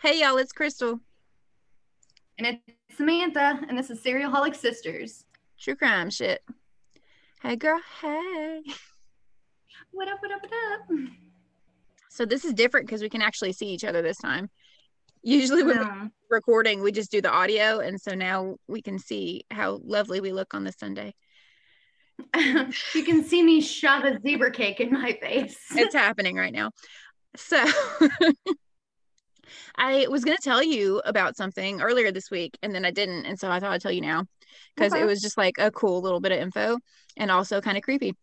Hey y'all, it's Crystal. And it's Samantha, and this is Serial Holic Sisters. True crime shit. Hey girl, hey. What up, what up, what up? So this is different because we can actually see each other this time. Usually when Yeah. we're oh. recording, we just do the audio, and so now we can see how lovely we look on this Sunday. you can see me shove a zebra cake in my face. It's happening right now. So I was gonna tell you about something earlier this week, and then I didn't, and so I thought I'd tell you now because Okay. it was just like a cool little bit of info and also kind of creepy.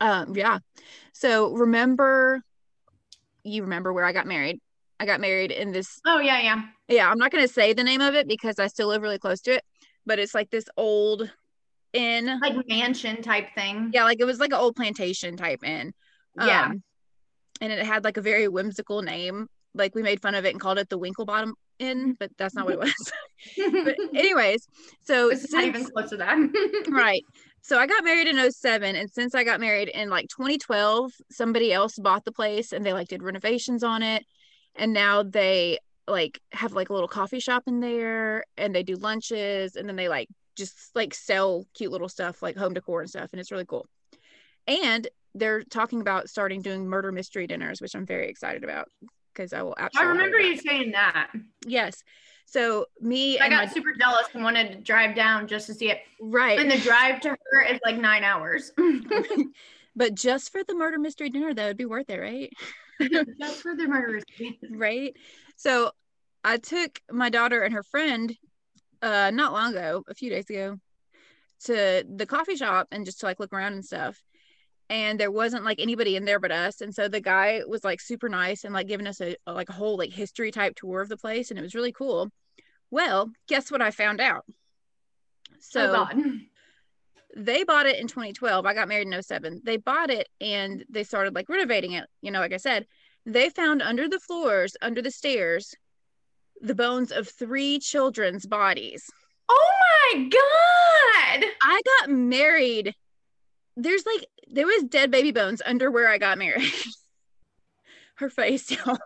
Um, yeah. So remember, you remember where I got married? I got married in this. oh, yeah, yeah. Yeah, I'm not gonna say the name of it because I still live really close to it, but it's like this old inn. Like mansion type thing. Yeah, like it was like an old plantation type inn. Yeah. Um, and it had like a very whimsical name. Like we made fun of it and called it the Winkle Bottom Inn, mm-hmm. but that's not what it mm-hmm. was. but anyways, so it's not even close to that. right. So I got married in 07 and since I got married in like 2012, somebody else bought the place and they like did renovations on it and now they like have like a little coffee shop in there and they do lunches and then they like just like sell cute little stuff like home decor and stuff and it's really cool. And they're talking about starting doing murder mystery dinners, which I'm very excited about because I will absolutely. I remember you saying that. Yes. So me I got my super jealous and wanted to drive down just to see it. right And the drive to her is like nine hours. but just for the murder mystery dinner that would be worth it, right? Just for the murderers. right so i took my daughter and her friend uh not long ago a few days ago to the coffee shop and just to like look around and stuff and there wasn't like anybody in there but us and so the guy was like super nice and like giving us a, a like a whole like history type tour of the place and it was really cool well guess what i found out so oh, they bought it in 2012. I got married in 07. They bought it and they started like renovating it. You know, like I said, they found under the floors, under the stairs, the bones of three children's bodies. Oh, my God. I got married. There's like, there was dead baby bones under where I got married. Her face, y'all.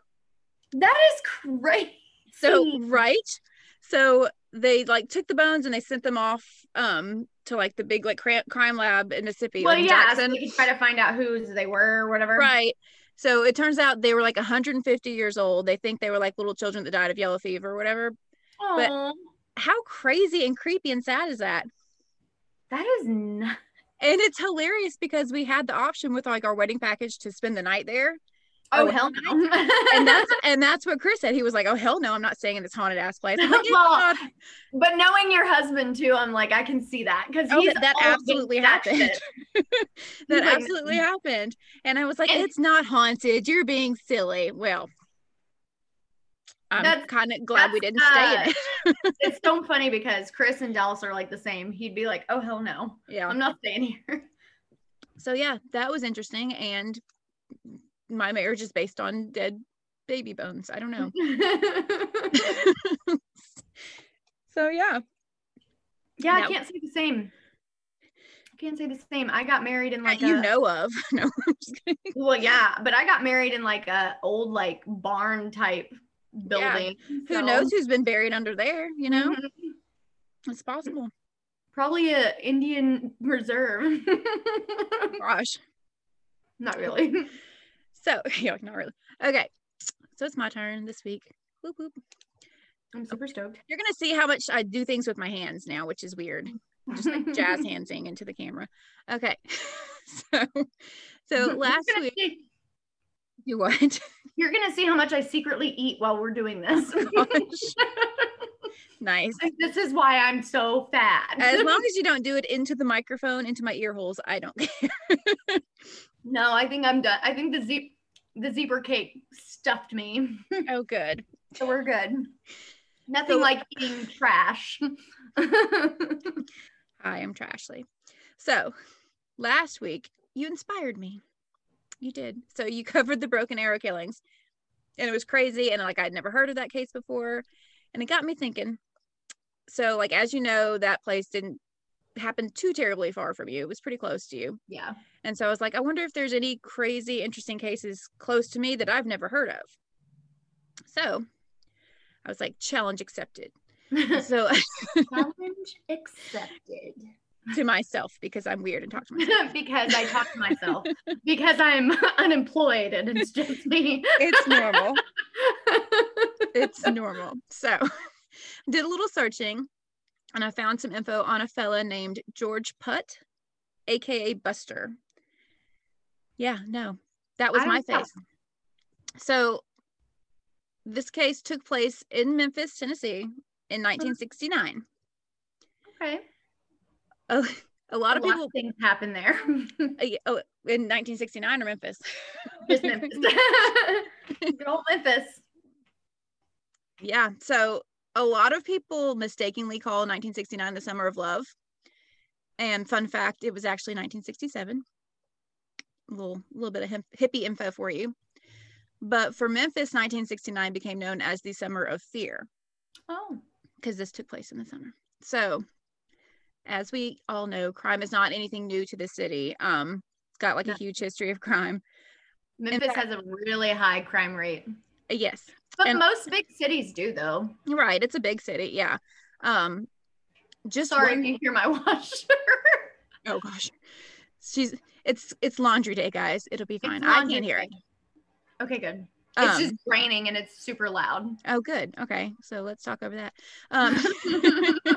That is crazy. So, right. So they like took the bones and they sent them off um to like the big like cri- crime lab in Mississippi. well, like yeah, Jackson. so you try to find out whose they were or whatever. Right. So it turns out they were like 150 years old. They think they were like little children that died of yellow fever or whatever. But- How crazy and creepy and sad is that? that is not. And it's hilarious because we had the option with like our wedding package to spend the night there. Oh, Oh, hell no. And that's and that's what Chris said. He was like, "Oh hell no, I'm not staying in this haunted ass place." Like, "Yeah, Well, God." but knowing your husband too, I'm like, I can see that because Oh, that, that absolutely happened. that absolutely happened. And I was like, And- "It's not haunted. You're being silly." Well, I'm That's- kind of glad we didn't stay in uh, it. It's so funny because Chris and Dallas are like the same. He'd be like, "Oh hell no, yeah. I'm not staying here." so yeah that was interesting and my marriage is based on dead baby bones i don't know so yeah yeah, Now- I can't say the same. I can't say the same. I got married in like that you a- know of no I'm just kidding. Well, yeah, but I got married in like a old like barn type building. who so- knows who's been buried under there you know Mhm. it's possible Probably a Indian reserve. gosh Not really. so yeah not really okay so it's my turn this week Whoop, whoop. I'm super stoked. you're gonna see how much i do things with my hands now which is weird just like jazz hand sing into the camera okay so so last week you what You're gonna see how much I secretly eat while we're doing this. Oh, nice this is why I'm so fat. as long as you don't do it into the microphone into my ear holes i don't care no, I think I'm done. I think the ze- the zebra cake stuffed me, oh good so we're good. Nothing So- like eating trash. Hi, i am trashly so last week you inspired me you did so you covered the broken arrow killings and it was crazy and like i'd never heard of that case before and it got me thinking so like as you know that place didn't happen too terribly far from you it was pretty close to you yeah. And so I was like, I wonder if there's any crazy, interesting cases close to me that I've never heard of. So I was like, challenge accepted. So Challenge accepted. To myself because I'm weird and talk to myself. because I talk to myself. because I'm unemployed and it's just me. It's normal. It's normal. So did a little searching and I found some info on a fella named George Putt, aka Buster. Yeah, no, that was I my face. So this case took place in Memphis, Tennessee in uh-huh. 1969. okay. A, a lot of lot people of things happen there. uh, oh, in 1969 or Memphis. just Memphis. Good old Memphis. yeah, so a lot of people mistakenly call 1969 the summer of love. And fun fact, it was actually 1967. A little, little bit of hip, hippie info for you. But for Memphis, 1969 became known as the summer of fear Oh. because this took place in the summer. So, as we all know, crime is not anything new to the city. Um, it's got like a huge history of crime. Memphis fact- has a really high crime rate. Yes, But And- most big cities do though. right. It's a big city. Yeah. Um, just Sorry one- if you hear my washer. Oh gosh. She's it's it's laundry day, guys. It'll be fine. I can't hear day. it. Okay, good. It's Um, just raining and it's super loud. oh good. Okay. So let's talk over that. Um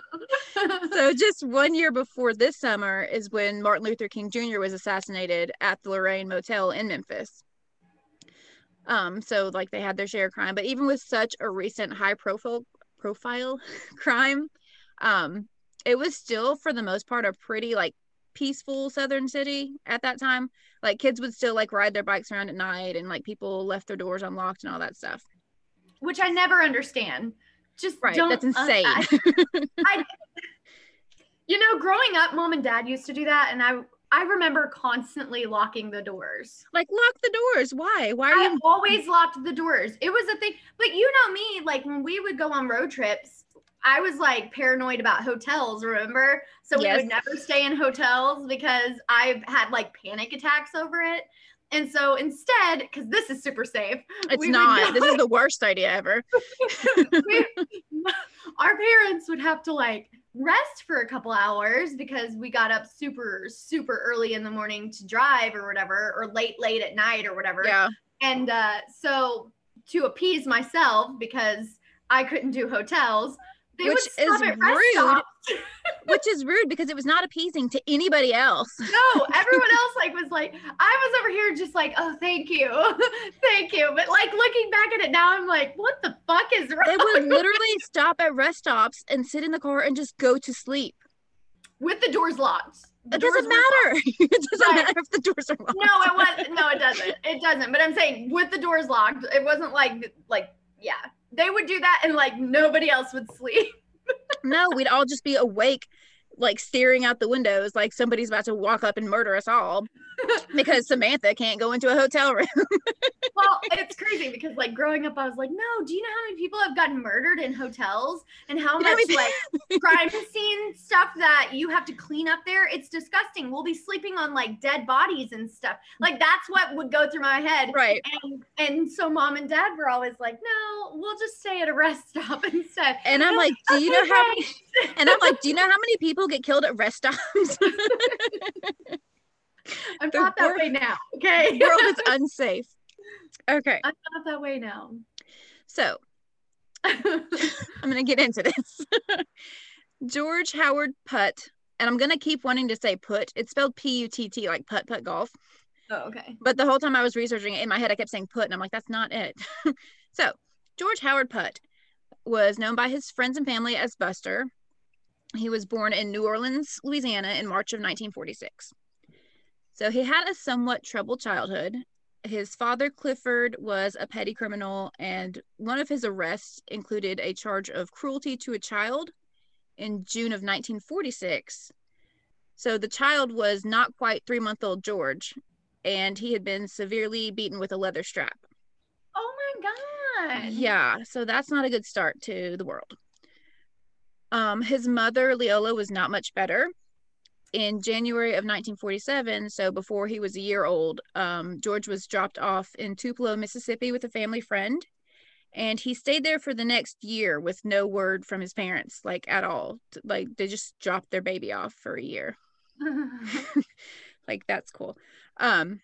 so just one year before this summer is when Martin Luther King Jr. was assassinated at the Lorraine Motel in Memphis. Um, so like they had their share of crime, but even with such a recent high profile profile crime, um, it was still for the most part a pretty like peaceful southern city at that time. Like kids would still like ride their bikes around at night and like people left their doors unlocked and all that stuff. Which I never understand. Just Right. don't That's uh, insane. I- I, you know, growing up, mom and dad used to do that, and I I remember constantly locking the doors. like lock the doors. Why? Why are I you always locked the doors. It was a thing. But you know me, like when we would go on road trips, I was like paranoid about hotels, remember? So we Yes. would never stay in hotels because I've had like panic attacks over it. And so instead, because this is super safe, it's not. go- This is the worst idea ever. we, our parents would have to like rest for a couple hours because we got up super super early in the morning to drive or whatever or late late at night or whatever Yeah. and uh, so to appease myself because i couldn't do hotels Which is rude. Which is rude because it was not appeasing to anybody else. no everyone else like was like i was over here just like oh thank you thank you but like looking back at it now i'm like what the fuck is wrong They would literally stop at rest stops and sit in the car and just go to sleep. with the doors locked The It doesn't matter. It doesn't Right. matter if the doors are locked. No, it wasn't. No, it doesn't. It doesn't. But I'm saying with the doors locked, it wasn't like like yeah. They would do that and like nobody else would sleep. No, we'd all just be awake, like staring out the windows, like somebody's about to walk up and murder us all because Samantha can't go into a hotel room. Well, it's crazy because like growing up, I was like, no. Do you know how many people have gotten murdered in hotels and how much like crime scene stuff that you have to clean up there? It's disgusting. We'll be sleeping on like dead bodies and stuff. Like that's what would go through my head. right. And and so mom and dad were always like, no, we'll just stay at a rest stop instead. And I'm like, do you know how many and I'm like, do you know how many people get killed at rest stops? I'm not that way now. Okay. the world is unsafe. Okay. I'm not that way now. So I'm going to get into this. George Howard Putt, and I'm going to keep wanting to say put. It's spelled P U T T, like putt putt golf. oh, okay. But the whole time I was researching it in my head, I kept saying put, and I'm like, that's not it. so George Howard Putt was known by his friends and family as Buster. He was born in New Orleans, Louisiana in March of 1946. So he had a somewhat troubled childhood. His father, Clifford, was a petty criminal, and one of his arrests included a charge of cruelty to a child in June of 1946. So the child was not quite three month old George, and he had been severely beaten with a leather strap. Oh my god. Yeah, so that's not a good start to the world. Um, his mother, Leola, was not much better. In January of 1947, so before he was a year old, um, George was dropped off in Tupelo, Mississippi with a family friend. And he stayed there for the next year with no word from his parents, like at all. Like they just dropped their baby off for a year. like that's cool. Um,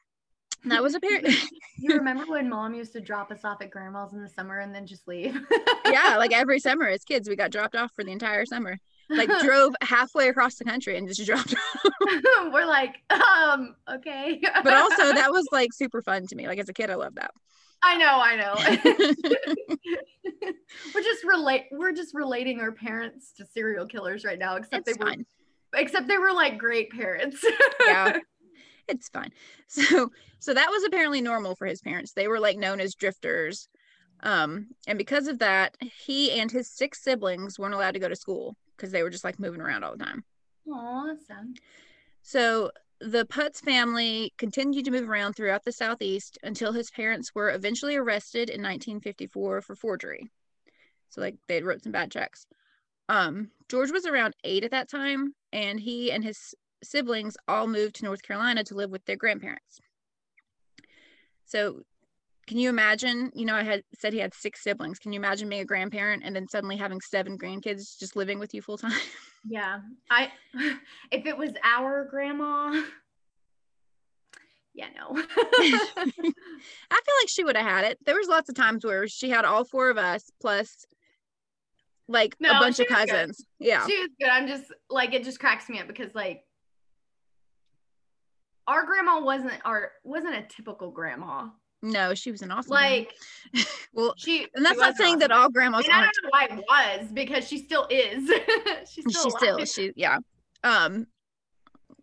that was a parent. you remember when mom used to drop us off at grandma's in the summer and then just leave? yeah, like every summer as kids, we got dropped off for the entire summer. Like drove halfway across the country and just dropped off. We're like, um, okay. but also that was like super fun to me. Like as a kid, I loved that. I know, I know. we're just relate we're just relating our parents to serial killers right now, except it's they fine. were except they were like great parents. yeah it's fine. So so that was apparently normal for his parents. They were like known as drifters. Um, and because of that, he and his six siblings weren't allowed to go to school because they were just like moving around all the time. Awesome. So the Putts family continued to move around throughout the Southeast until his parents were eventually arrested in 1954 for forgery. So like they wrote some bad checks. Um, George was around eight at that time, and he and his siblings all moved to North Carolina to live with their grandparents. So, can you imagine? You know, I had said he had six siblings. Can you imagine being a grandparent and then suddenly having seven grandkids just living with you full time? Yeah. I, if it was our grandma, yeah, no. I feel like she would have had it. There was lots of times where she had all four of us plus like no, a bunch of cousins. Good. Yeah. She was good. I'm just like it just cracks me up because like our grandma wasn't our wasn't a typical grandma. No, she was an awesome. Like, well, she and that's she not saying awesome. that all grandmas. And I don't know why it was because she still is. She's still. She still. She yeah. Um,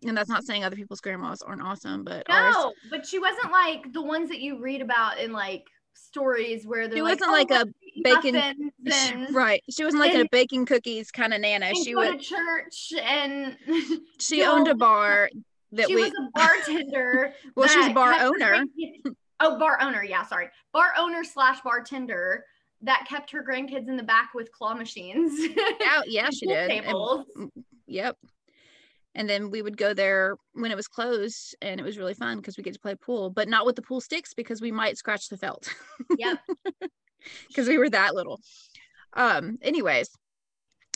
and that's not saying other people's grandmas aren't awesome, but no, ours, but she wasn't like the ones that you read about in like stories where they're she like, wasn't oh, like a baking and, right she wasn't like a baking cookies kind of nana she went to church and she owned a bar that she we, was a bartender. well, she's a bar owner. Oh, bar owner. Yeah, sorry, bar owner slash bartender that kept her grandkids in the back with claw machines. yeah, yeah, she did. Tables. And, yep. And then we would go there when it was closed, and it was really fun because we get to play pool, but not with the pool sticks because we might scratch the felt. Yep. Because we were that little. Um. Anyways,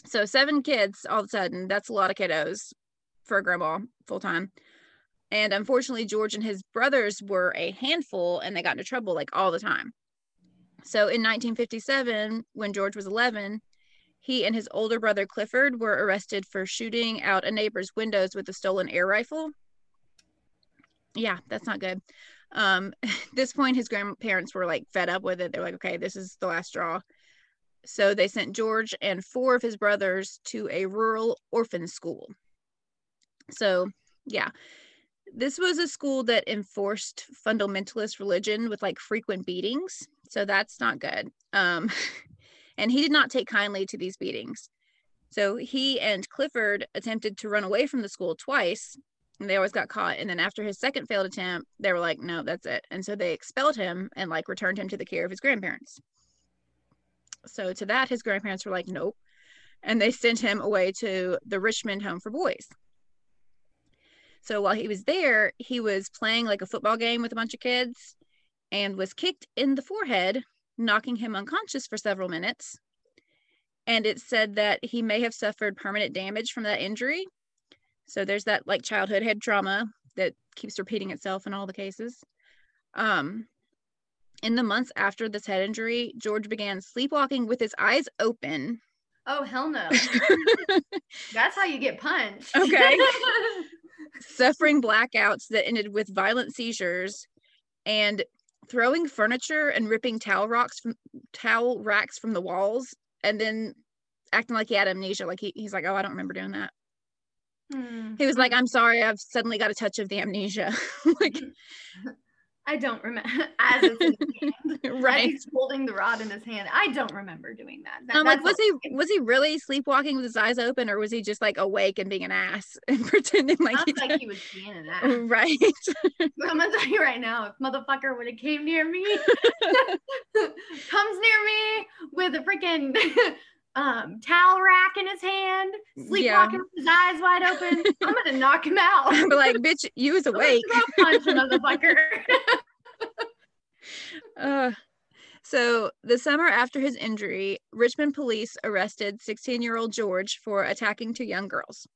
so seven kids all of a sudden. That's a lot of kiddos for a grandma full time. And unfortunately, George and his brothers were a handful and they got into trouble like all the time. So in 1957, when George was 11, he and his older brother Clifford were arrested for shooting out a neighbor's windows with a stolen air rifle. Yeah, that's not good. Um, this point, his grandparents were like fed up with it. They're like, okay, this is the last straw. So they sent George and four of his brothers to a rural orphan school. So, yeah, this was a school that enforced fundamentalist religion with like frequent beatings. So that's not good. Um, and he did not take kindly to these beatings. So he and Clifford attempted to run away from the school twice, and they always got caught. And then after his second failed attempt, they were like, no, that's it. And so they expelled him and like returned him to the care of his grandparents. So to that, his grandparents were like, nope. And they sent him away to the Richmond Home for Boys. So while he was there, he was playing like a football game with a bunch of kids and was kicked in the forehead, knocking him unconscious for several minutes. And it said that he may have suffered permanent damage from that injury. So there's that like childhood head trauma that keeps repeating itself in all the cases. Um, in the months after this head injury, George began sleepwalking with his eyes open. Oh, hell no. That's how you get punched. Okay. suffering blackouts that ended with violent seizures and throwing furniture and ripping towel rocks from towel racks from the walls and then acting like he had amnesia. Like he, he's like oh i don't remember doing that. Hmm. he was like i'm sorry i've suddenly got a touch of the amnesia. Like I don't remember as it's in hand. right. As he's holding the rod in his hand. I don't remember doing that. that I'm like, was he was he really sleepwalking with his eyes open, or was he just like awake and being an ass and pretending like he, like he was being an ass? Right. I'm gonna tell you right now, if motherfucker would have came near me, comes near me with a freaking um, towel rack in his hand, sleepwalking yeah. with his eyes wide open. I'm gonna knock him out. I'm like, bitch, you was awake. punch motherfucker. uh, So, the summer after his injury, Richmond police arrested 16 year old George for attacking two young girls.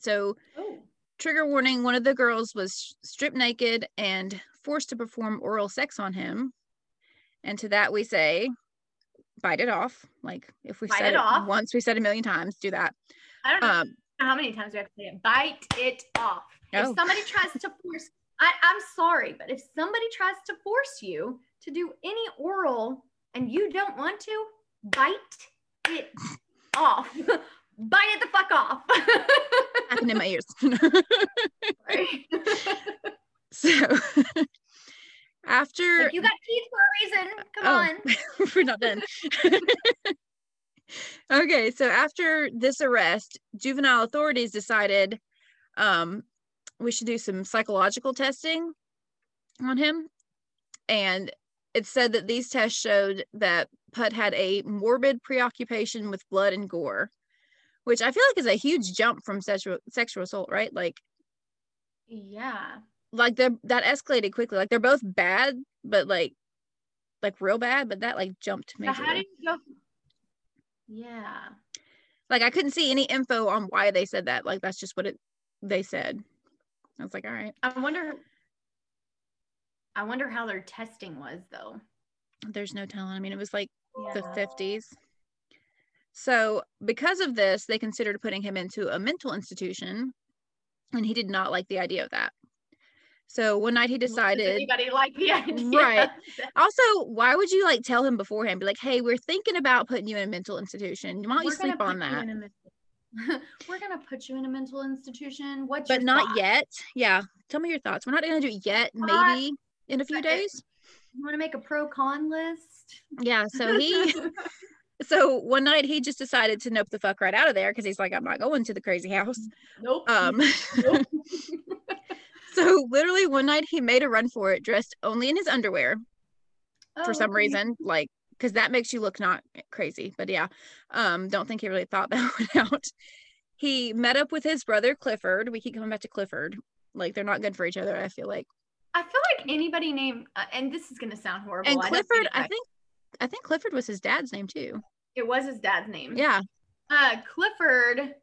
So, Oh. trigger warning one of the girls was stripped naked and forced to perform oral sex on him. And to that, we say, bite it off. Like, if we Bite said it off. once, we said a million times, do that. I don't know Um, how many times we have to say it. Bite it off. Oh. If somebody tries to force, I, I'm sorry, but if somebody tries to force you to do any oral and you don't want to, bite it off. bite it the fuck off. happened in my ears. So, after Like, you got teeth for a reason. Come Oh. on. we're not done. okay, so after this arrest, juvenile authorities decided um, we should do some psychological testing on him. And it said that these tests showed that Putt had a morbid preoccupation with blood and gore, which I feel like is a huge jump from sexual sexual assault, right? Like Yeah. Like they're that escalated quickly. Like they're both bad, but like like real bad, but that like jumped me. how do you go? Yeah. like I couldn't see any info on why they said that. Like that's just what it they said. I was like, all right, I wonder. I wonder how their testing was though. there's no telling. I mean, it was like the 50s. So because of this, they considered putting him into a mental institution, and he did not like the idea of that. So one night he Does decided. anybody like the idea? Right. Also, why would you like tell him beforehand? Be like, hey, we're thinking about putting you in a mental institution. Why don't you We're sleep on that? We're gonna put you in a mental institution. What's But not yet. Yeah. Tell me your thoughts. We're not gonna do it yet. Maybe in a few days. You want to make a pro con list? Yeah. So he so one night he just decided to nope the fuck right out of there because he's like, I'm not going to the crazy house. nope. Um Nope. So literally one night he made a run for it dressed only in his underwear for Oh, some okay. reason. Like because that makes you look not crazy. But yeah. Um, don't think he really thought that one out. He met up with his brother Clifford. We keep coming back to Clifford. Like they're not good for each other, I feel like. I feel like anybody named, uh, and this is gonna sound horrible. And Clifford, it I think I think Clifford was his dad's name too. it was his dad's name. Yeah. uh clifford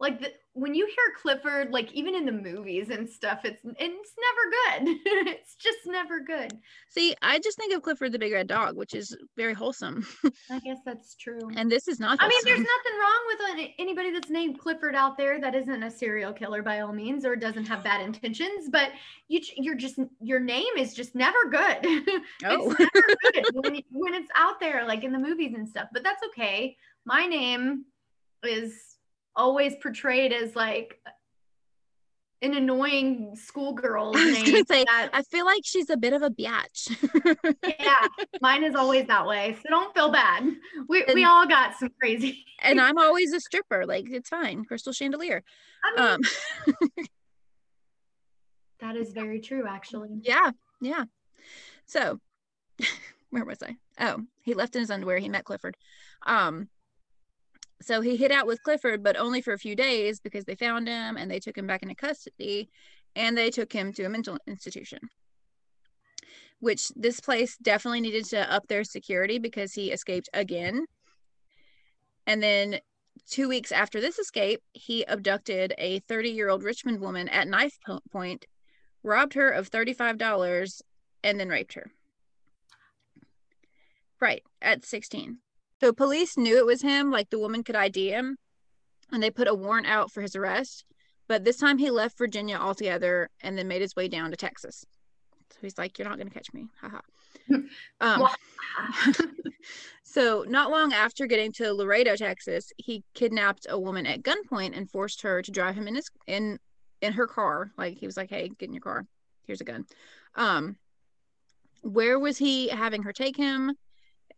like the, when you hear clifford like even in the movies and stuff it's it's never good. It's just never good. See, I just think of Clifford the Big Red Dog, which is very wholesome. i guess that's true. And this is not i mean there's nothing wrong with anybody that's named clifford out there that isn't a serial killer by all means or doesn't have bad intentions but you, you're just your name is just never good. Oh. it's never good when, when it's out there like in the movies and stuff but that's okay. My name is always portrayed as like an annoying schoolgirl. I was gonna say, that- I feel like she's a bit of a biatch. yeah mine is always that way so don't feel bad we, we all got some crazy and I'm always a stripper. Like it's fine. Crystal chandelier. I mean, Um that is very true actually yeah, yeah. So where was I? Oh, he left in his underwear. He met Clifford. Um so he hid out with Clifford, but only for a few days because they found him and they took him back into custody and they took him to a mental institution. Which this place definitely needed to up their security because he escaped again. And then two weeks after this escape, he abducted a 30 year old Richmond woman at knife point, robbed her of $35, and then raped her. Right, at 16. So police knew it was him, like the woman could ID him, and they put a warrant out for his arrest. But this time he left Virginia altogether and then made his way down to Texas. So he's like, You're not going to catch me. Haha. um, so, not long after getting to Laredo, Texas, he kidnapped a woman at gunpoint and forced her to drive him in his in in her car. Like he was like, "Hey, get in your car. Here's a gun." Um, where was he having her take him?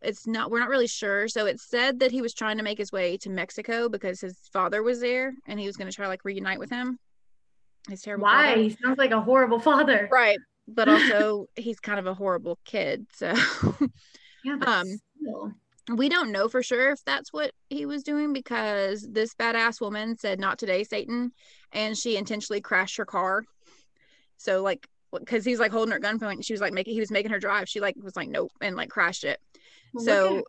It's not. We're not really sure. So it said that he was trying to make his way to Mexico because his father was there and he was going to try to like reunite with him. His terrible why father. he sounds like a horrible father Right. But also he's kind of a horrible kid. So yeah Um, still. we don't know for sure if that's what he was doing because this badass woman said not today satan and she intentionally crashed her car so like because he's like holding her at gunpoint and she was like making he was making her drive she like was like nope and like crashed it so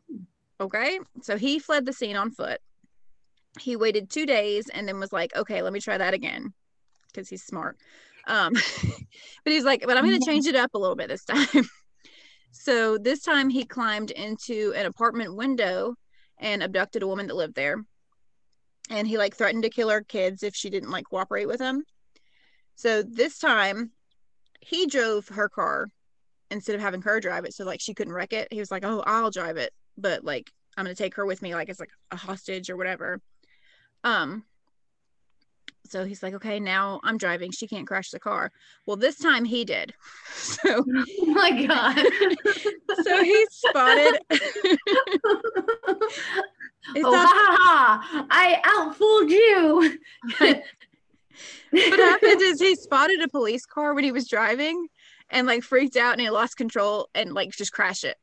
okay. So he fled the scene on foot. He waited two days and then was like okay let me try that again. Because he's smart. Um but he's like but i'm gonna change it up a little bit this time. So this time he climbed into an apartment window and abducted a woman that lived there. And he like threatened to kill her kids if she didn't like cooperate with him. So this time he drove her car instead of having her drive it so like she couldn't wreck it he was like oh i'll drive it but like i'm gonna take her with me like it's like a hostage or whatever um so he's like okay now i'm driving she can't crash the car well this time he did so Oh my god. so he spotted it's oh, ha, ha, ha. I outfooled you. what happened is he spotted a police car when he was driving and like freaked out and he lost control and like just crashed it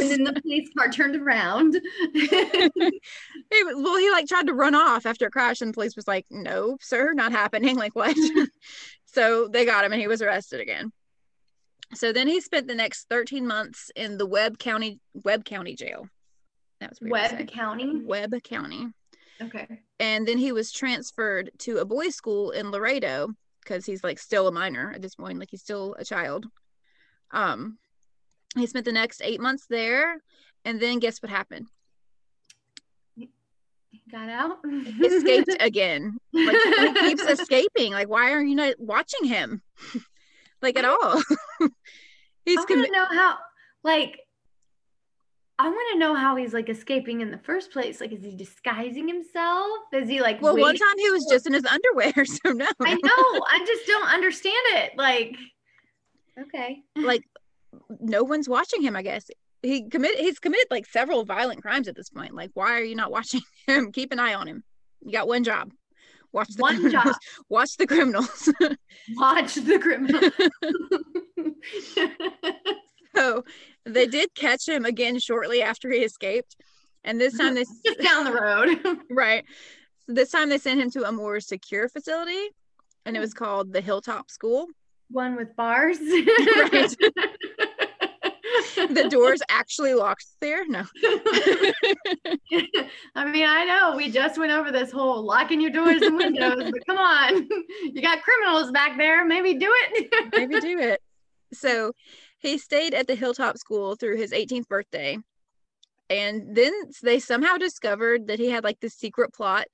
and then the police car turned around. Well, he like tried to run off after it crashed, and the police was like, "No, sir, not happening." Like what? so they got him, and he was arrested again. So then he spent the next 13 months in the Webb County Webb County Jail. That was Webb. County. Webb County, Okay. and then he was transferred to a boys' school in Laredo because he's like still a minor at this point, like he's still a child. Um, he spent the next eight months there, and then guess what happened? Got out. escaped again. Like he keeps escaping. Like, why are you not watching him? like at all. He's I commi- to know how, like, I want to know how he's like escaping in the first place. Like, is he disguising himself? Is he like? well, one time he was just in his underwear, so no. I know. I just don't understand it. Like, okay. like no one's watching him, I guess. He committed he's committed like several violent crimes at this point. Like, why are you not watching him? Keep an eye on him. You got one job. Watch the One criminals. job. Watch the criminals. Watch the criminal. so they did catch him again shortly after he escaped. And this time they just down the road. right. So this time they sent him to a more secure facility, and it was called the Hilltop School. One with bars. Right. The doors actually locked there. No. I mean, I know we just went over this whole locking your doors and windows, but come on, you got criminals back there. Maybe do it. Maybe do it. So he stayed at the Hilltop School through his 18th birthday. And then they somehow discovered that he had like this secret plot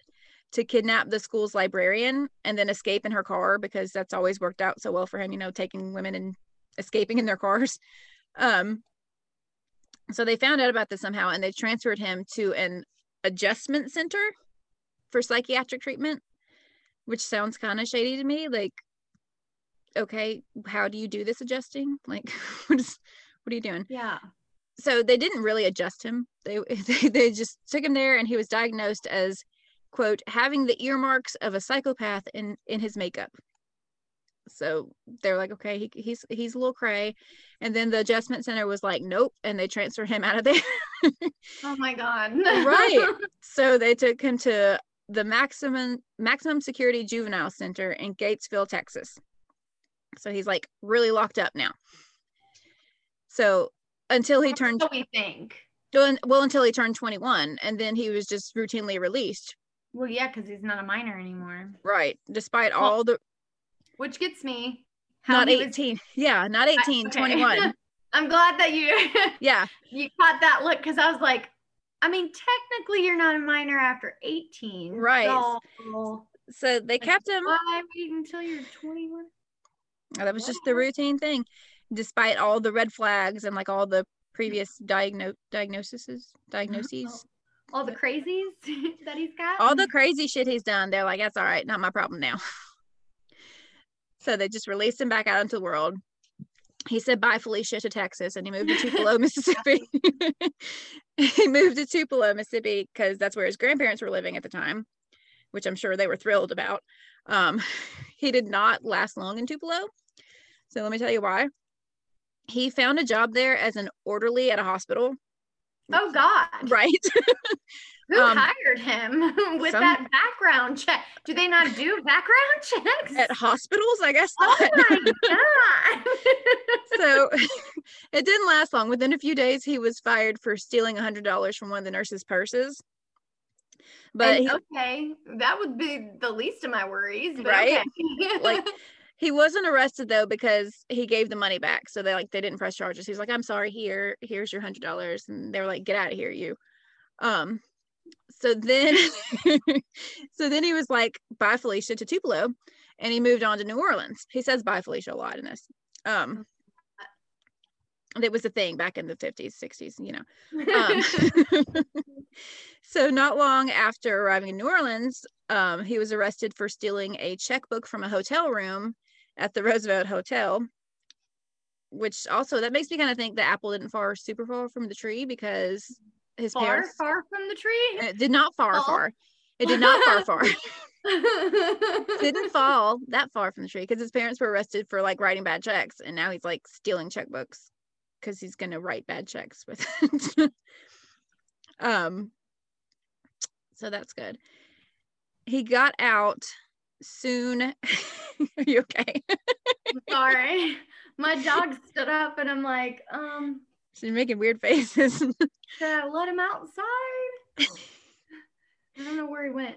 to kidnap the school's librarian and then escape in her car because that's always worked out so well for him, you know, taking women and escaping in their cars. Um, so they found out about this somehow and they transferred him to an adjustment center for psychiatric treatment, which sounds kind of shady to me. Like, okay, how do you do this adjusting? Like, what is, what are you doing? Yeah. so they didn't really adjust him. They, they they just took him there, and he was diagnosed as quote having the earmarks of a psychopath in in his makeup. So they're like, okay, he, he's he's a little cray, and then the adjustment center was like, nope, and they transferred him out of there. Oh my God. Right. so they took him to the maximum maximum security juvenile center in Gatesville, Texas. So he's like really locked up now. So until he turned What we think? well, until he turned 21 and then he was just routinely released Well, yeah, because he's not a minor anymore. right despite Well, all the Which gets me. not he was- 18 yeah not 18 okay. 21 I'm glad that you yeah you caught that look because I was like, I mean, technically you're not a minor after 18. Right. So so they kept him why wait until you're 21? Oh, that was just the routine thing despite all the red flags and like all the previous diagno- diagnoses diagnoses. All the crazies that he's got. all the crazy shit he's done they're like that's all right not my problem now. So they just released him back out into the world. He said bye felicia to texas and he moved to tupelo mississippi. He moved to tupelo mississippi because that's where his grandparents were living at the time which i'm sure they were thrilled about. Um, he did not last long in tupelo so let me tell you why he found a job there as an orderly at a hospital oh God. right Who Um, hired him with some- that background check? Do they not do background checks? At hospitals, I guess oh not. my god! so it didn't last long. Within a few days, he was fired for stealing $100 from one of the nurses' purses. But he, okay, that would be the least of my worries. But Right? Okay. Like, he wasn't arrested though because he gave the money back. So they like they didn't press charges. He's like, I'm sorry, here, here's your hundred dollars. And they were like, get out of here, you. Um so then so then he was like, bye Felicia to Tupelo and he moved on to New Orleans. He says bye Felicia a lot in this. Um it was a thing back in the 50s, 60s, you know. Um, so not long after arriving in New Orleans, um, he was arrested for stealing a checkbook from a hotel room at the Roosevelt Hotel. Which also that makes me kind of think the apple didn't fall super far from the tree because his far, parents far from the tree. it did not far Fall? far. It did not far far. didn't fall that far from the tree because his parents were arrested for like writing bad checks and now he's like stealing checkbooks because he's gonna write bad checks with it. um so that's good he got out soon are you okay Sorry, my dog stood up, and I'm like, um, she's making weird faces should I let him outside? I don't know where he went.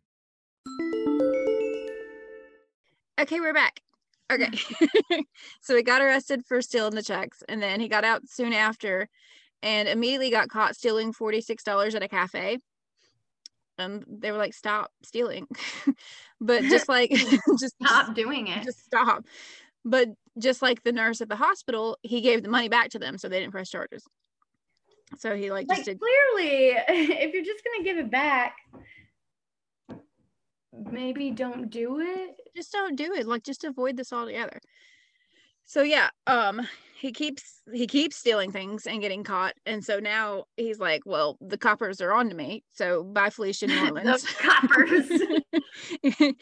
Okay we're back. Okay. So he got arrested for stealing the checks and then he got out soon after and immediately got caught stealing $46 at a cafe. And they were like stop stealing. But just like just Stop doing it. just stop. But just like the nurse at the hospital he gave the money back to them so they didn't press charges. So he like just did clearly, if you're just gonna give it back, maybe don't do it. just don't do it like just avoid this altogether so yeah um he keeps he keeps stealing things and getting caught and so now he's like well the coppers are on to me so bye felicia new orleans coppers.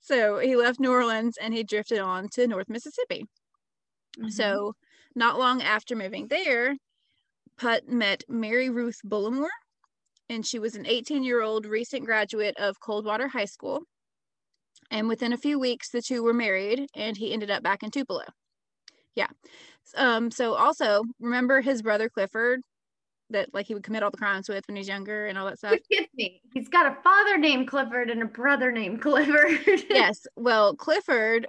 so he left new orleans and he drifted on to north mississippi Mm-hmm. so not long after moving there putt met mary ruth bullimore and she was an 18 year old recent graduate of coldwater high school. And within a few weeks the two were married and he ended up back in tupelo. Yeah. Um so also remember his brother clifford that like he would commit all the crimes with when he was younger and all that stuff? Which gets me. He's got a father named Clifford and a brother named Clifford. yes. Well clifford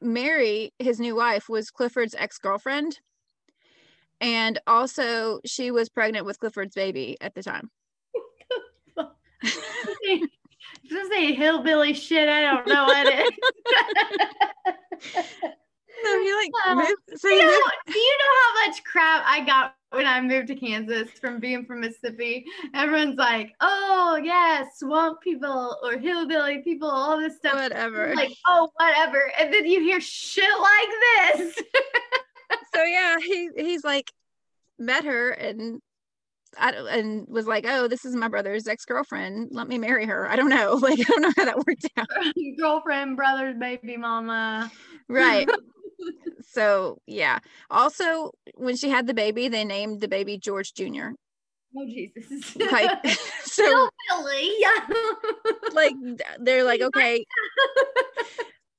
mary his new wife was clifford's ex-girlfriend and also she was pregnant with clifford's baby at the time Just say hillbilly shit. I don't know what it is. so he like Uh, moved, so you know, do you know how much crap I got when I moved to Kansas from being from Mississippi? Everyone's like, "Oh yeah, swamp people or hillbilly people, all this stuff." whatever Like, oh, whatever. And then you hear shit like this. so yeah he he's like met her and I don't, and was like oh this is my brother's ex-girlfriend. Let me marry her. I don't know. Like i don't know how that worked out. Girlfriend, brother, baby mama. right. So yeah. Also when she had the baby they named the baby george jr Oh Jesus. like so hillbilly. like they're like okay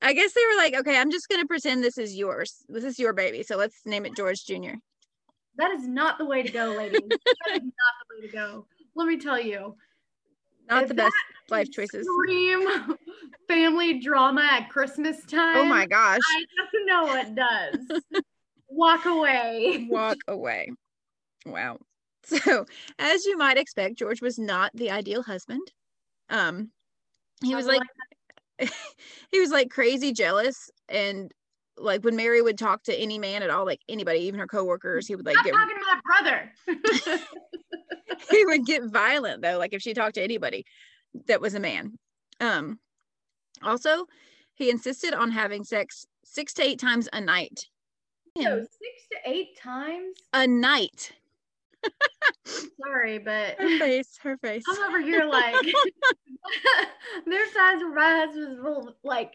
i guess they were like okay i'm just gonna pretend this is yours this is your baby so let's name it george jr That is not the way to go, ladies. that is not the way to go. Let me tell you. not the best life choices Scream family drama at Christmas time. oh my gosh I just know it does. Walk away. walk away. Wow. So, as you might expect, George was not the ideal husband. Um, he was like, he was like crazy jealous, and like when Mary would talk to any man at all, like anybody, even her coworkers, he would like Stop get talking to my brother. he would get violent though, like if she talked to anybody that was a man. Um, also, he insisted on having sex six to eight times a night. So six to eight times. A night. Sorry, but Her face, her face. I'm over here like there's times where my husband will like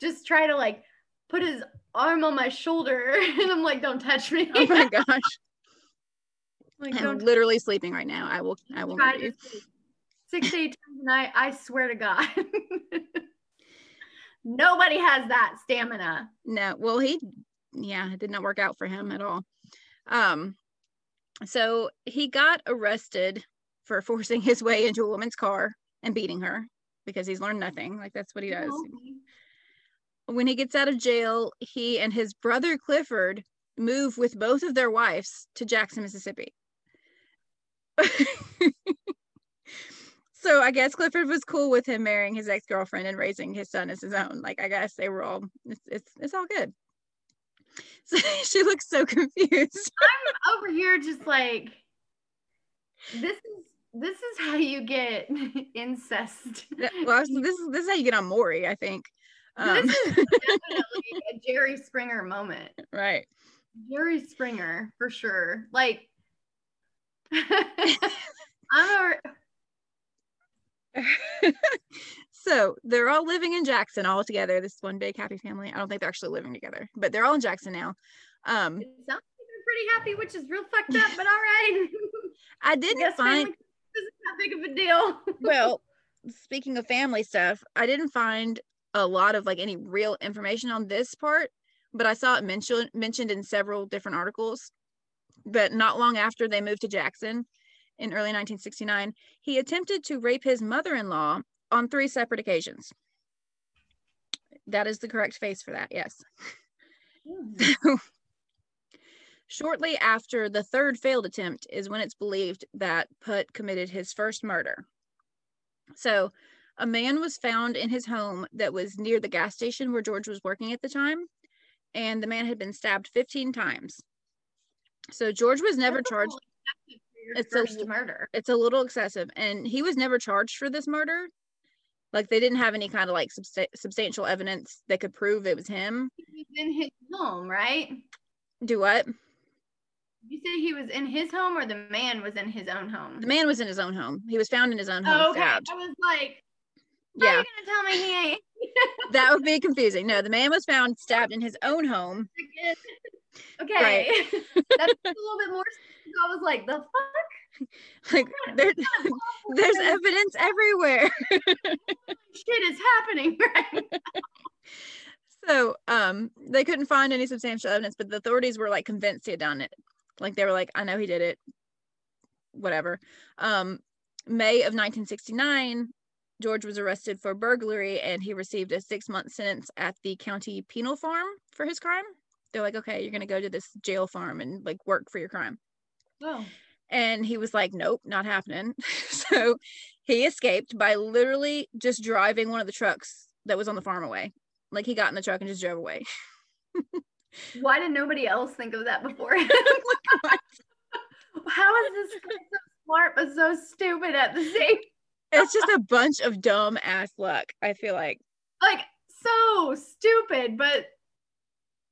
just try to like put his arm on my shoulder and I'm like, don't touch me. Oh my gosh. like, I'm literally sleeping right now. I will I will six to eight times a night. I swear to God. Nobody has that stamina. No, well, he, yeah, it did not work out for him at all. Um, so he got arrested for forcing his way into a woman's car and beating her because he's learned nothing. Like that's what he does. When he gets out of jail, he and his brother Clifford move with both of their wives to Jackson, Mississippi. so I guess Clifford was cool with him marrying his ex-girlfriend and raising his son as his own. Like I guess they were all it's it's, it's all good. So she looks so confused. I'm over here just like this is this is how you get incest. Well, this is this is how you get on Maury, I think. Um, this is definitely a Jerry Springer moment. right. Jerry Springer for sure. Like I'm a so they're all living in Jackson all together. This one big happy family. I don't think they're actually living together, but they're all in Jackson now. Um, it sounds like they're pretty happy, which is real fucked up, but all right. I I didn't guess find family isn't that big of a deal. well, speaking of family stuff, I didn't find a lot of like any real information on this part, but I saw it mentioned mentioned in several different articles. But not long after they moved to Jackson in early 1969, he attempted to rape his mother-in-law on three separate occasions. That is the correct face for that. Yes. Hmm. Shortly after the third failed attempt is when it's believed that Putt committed his first murder. So, a man was found in his home that was near the gas station where George was working at the time, and the man had been stabbed 15 times. So, George was never charged. little excessive for It's a first murder. It's a little excessive, and he was never charged for this murder. Like, they didn't have any kind of like substa- substantial evidence that could prove it was him. He was in his home, right? Do what? You said he was in his home or the man was in his own home? The man was in his own home. He was found in his own home Oh, okay. stabbed. I was like, how Yeah. are you gonna tell me he ain't? that would be confusing. No, the man was found stabbed in his own home. okay. That's a little bit more. I was like, the fuck Like there, kind of bullshit there's evidence everywhere. shit is happening right So um they couldn't find any substantial evidence, but the authorities were like convinced he had done it. Like they were like, I know he did it. Whatever. Um May of 1969, George was arrested for burglary and he received a six month sentence at the county penal farm for his crime. They're like, okay, you're gonna go to this jail farm and like work for your crime. Oh. And he was like, nope, not happening. so he escaped by literally just driving one of the trucks that was on the farm away. Like he got in the truck and just drove away. Why did nobody else think of that before? How is this guy so smart but so stupid at the same It's just a bunch of dumb ass luck, I feel like. like so stupid, but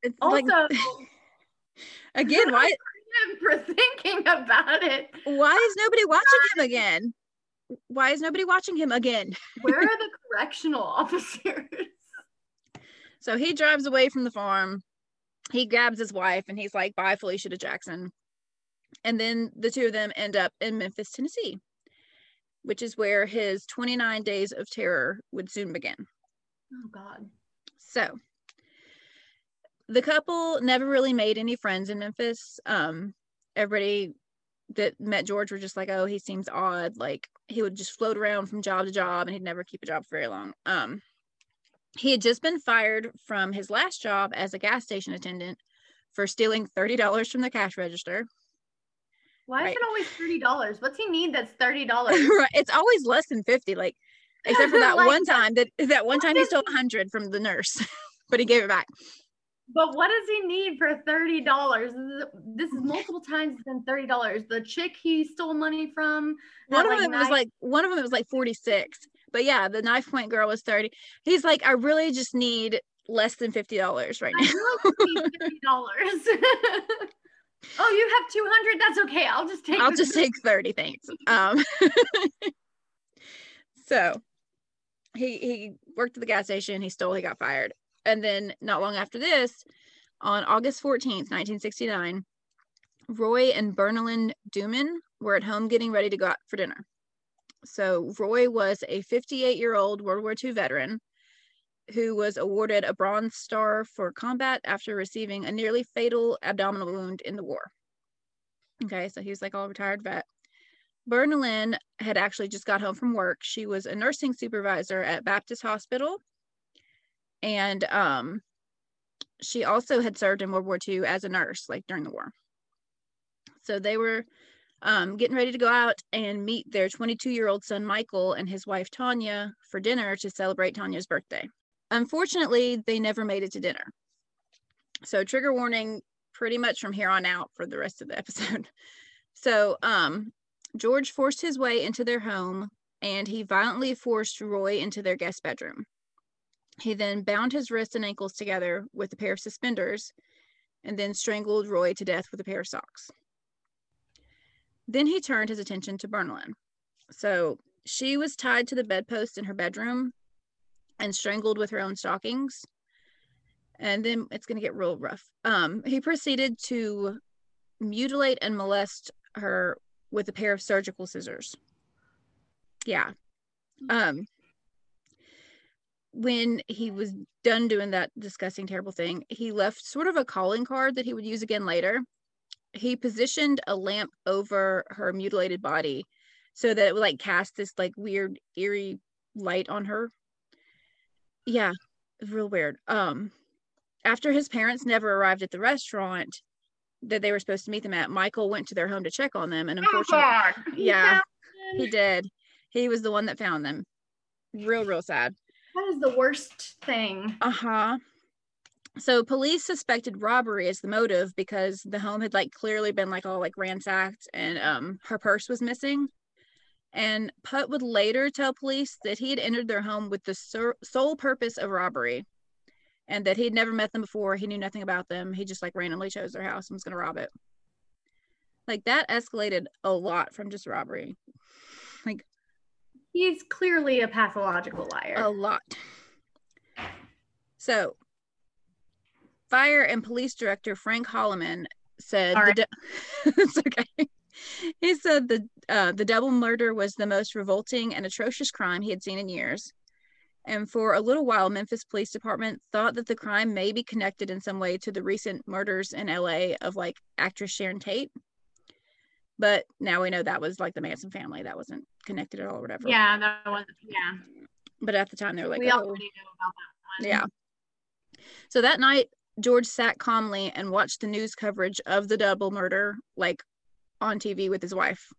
It's also like again, why for thinking about it. why is nobody watching him again? Why is nobody watching him again? Where are the correctional officers? So he drives away from the farm. He grabs his wife and he's like, bye, Felicia to Jackson. And then the two of them end up in Memphis, Tennessee, which is where his 29 days of terror would soon begin. Oh God. So the couple never really made any friends in Memphis. Um, everybody that met George were just like, oh, he seems odd. Like he would just float around from job to job and he'd never keep a job for very long. Um, he had just been fired from his last job as a gas station attendant for stealing $30 from the cash register. Why Right. is it always thirty dollars? What's he need that's thirty dollars? right. It's always less than 50, like except for that Like- one time that that one time he stole 100 from the nurse, but he gave it back. But what does he need for thirty dollars? This is multiple times than thirty dollars. The chick he stole money from. one of them was like one of them was like 46 but yeah the knife point girl was 30 he's like i really just need less than $50 right now really thirty dollars. oh, you have two hundred. That's okay. I'll just take. i'll just take 30 thanks um so he he worked at the gas station he stole he got fired and then not long after this on august 14th 1969 roy and bernalyn dumas were at home getting ready to go out for dinner so roy was a 58 year old world war ii veteran who was awarded a bronze star for combat after receiving a nearly fatal abdominal wound in the war okay so he was like all retired vet Bernalyn had actually just got home from work. She was a nursing supervisor at Baptist Hospital. And um, she also had served in World War II as a nurse, like during the war. So they were um, getting ready to go out and meet their 22 year old son, Michael, and his wife, Tanya, for dinner to celebrate Tanya's birthday. Unfortunately, they never made it to dinner. So, trigger warning pretty much from here on out for the rest of the episode. So, um, George forced his way into their home and he violently forced Roy into their guest bedroom. He then bound his wrists and ankles together with a pair of suspenders and then strangled Roy to death with a pair of socks. Then he turned his attention to Bernalyn. So she was tied to the bedpost in her bedroom and strangled with her own stockings. And then it's going to get real rough. Um, he proceeded to mutilate and molest her with a pair of surgical scissors. Yeah. Um when he was done doing that disgusting terrible thing, he left sort of a calling card that he would use again later. He positioned a lamp over her mutilated body so that it would like cast this like weird eerie light on her. Yeah, real weird. Um after his parents never arrived at the restaurant, that they were supposed to meet them at, Michael went to their home to check on them. And Oh unfortunately. He Yeah. he did. He was the one that found them. Real, real sad. That is the worst thing. Uh huh. So police suspected robbery as the motive because the home had like clearly been like all like ransacked and um her purse was missing. And Putt would later tell police that he had entered their home with the sur- sole purpose of robbery and that he'd never met them before. He knew nothing about them. He just like randomly chose their house and was going to rob it. Like that escalated a lot from just robbery. Like He's clearly a pathological liar. a lot. So, fire and police director Frank Holloman said du- it's okay. He said the uh, the double murder was the most revolting and atrocious crime he had seen in years. And for a little while, Memphis Police Department thought that the crime may be connected in some way to the recent murders in LA of like actress Sharon Tate. But now we know that was like the Manson family. That wasn't connected at all, or whatever. yeah, that wasn't. yeah. But at the time, they were like, we oh. already know about that one. Yeah. So that night, George sat calmly and watched the news coverage of the double murder, like on TV with his wife.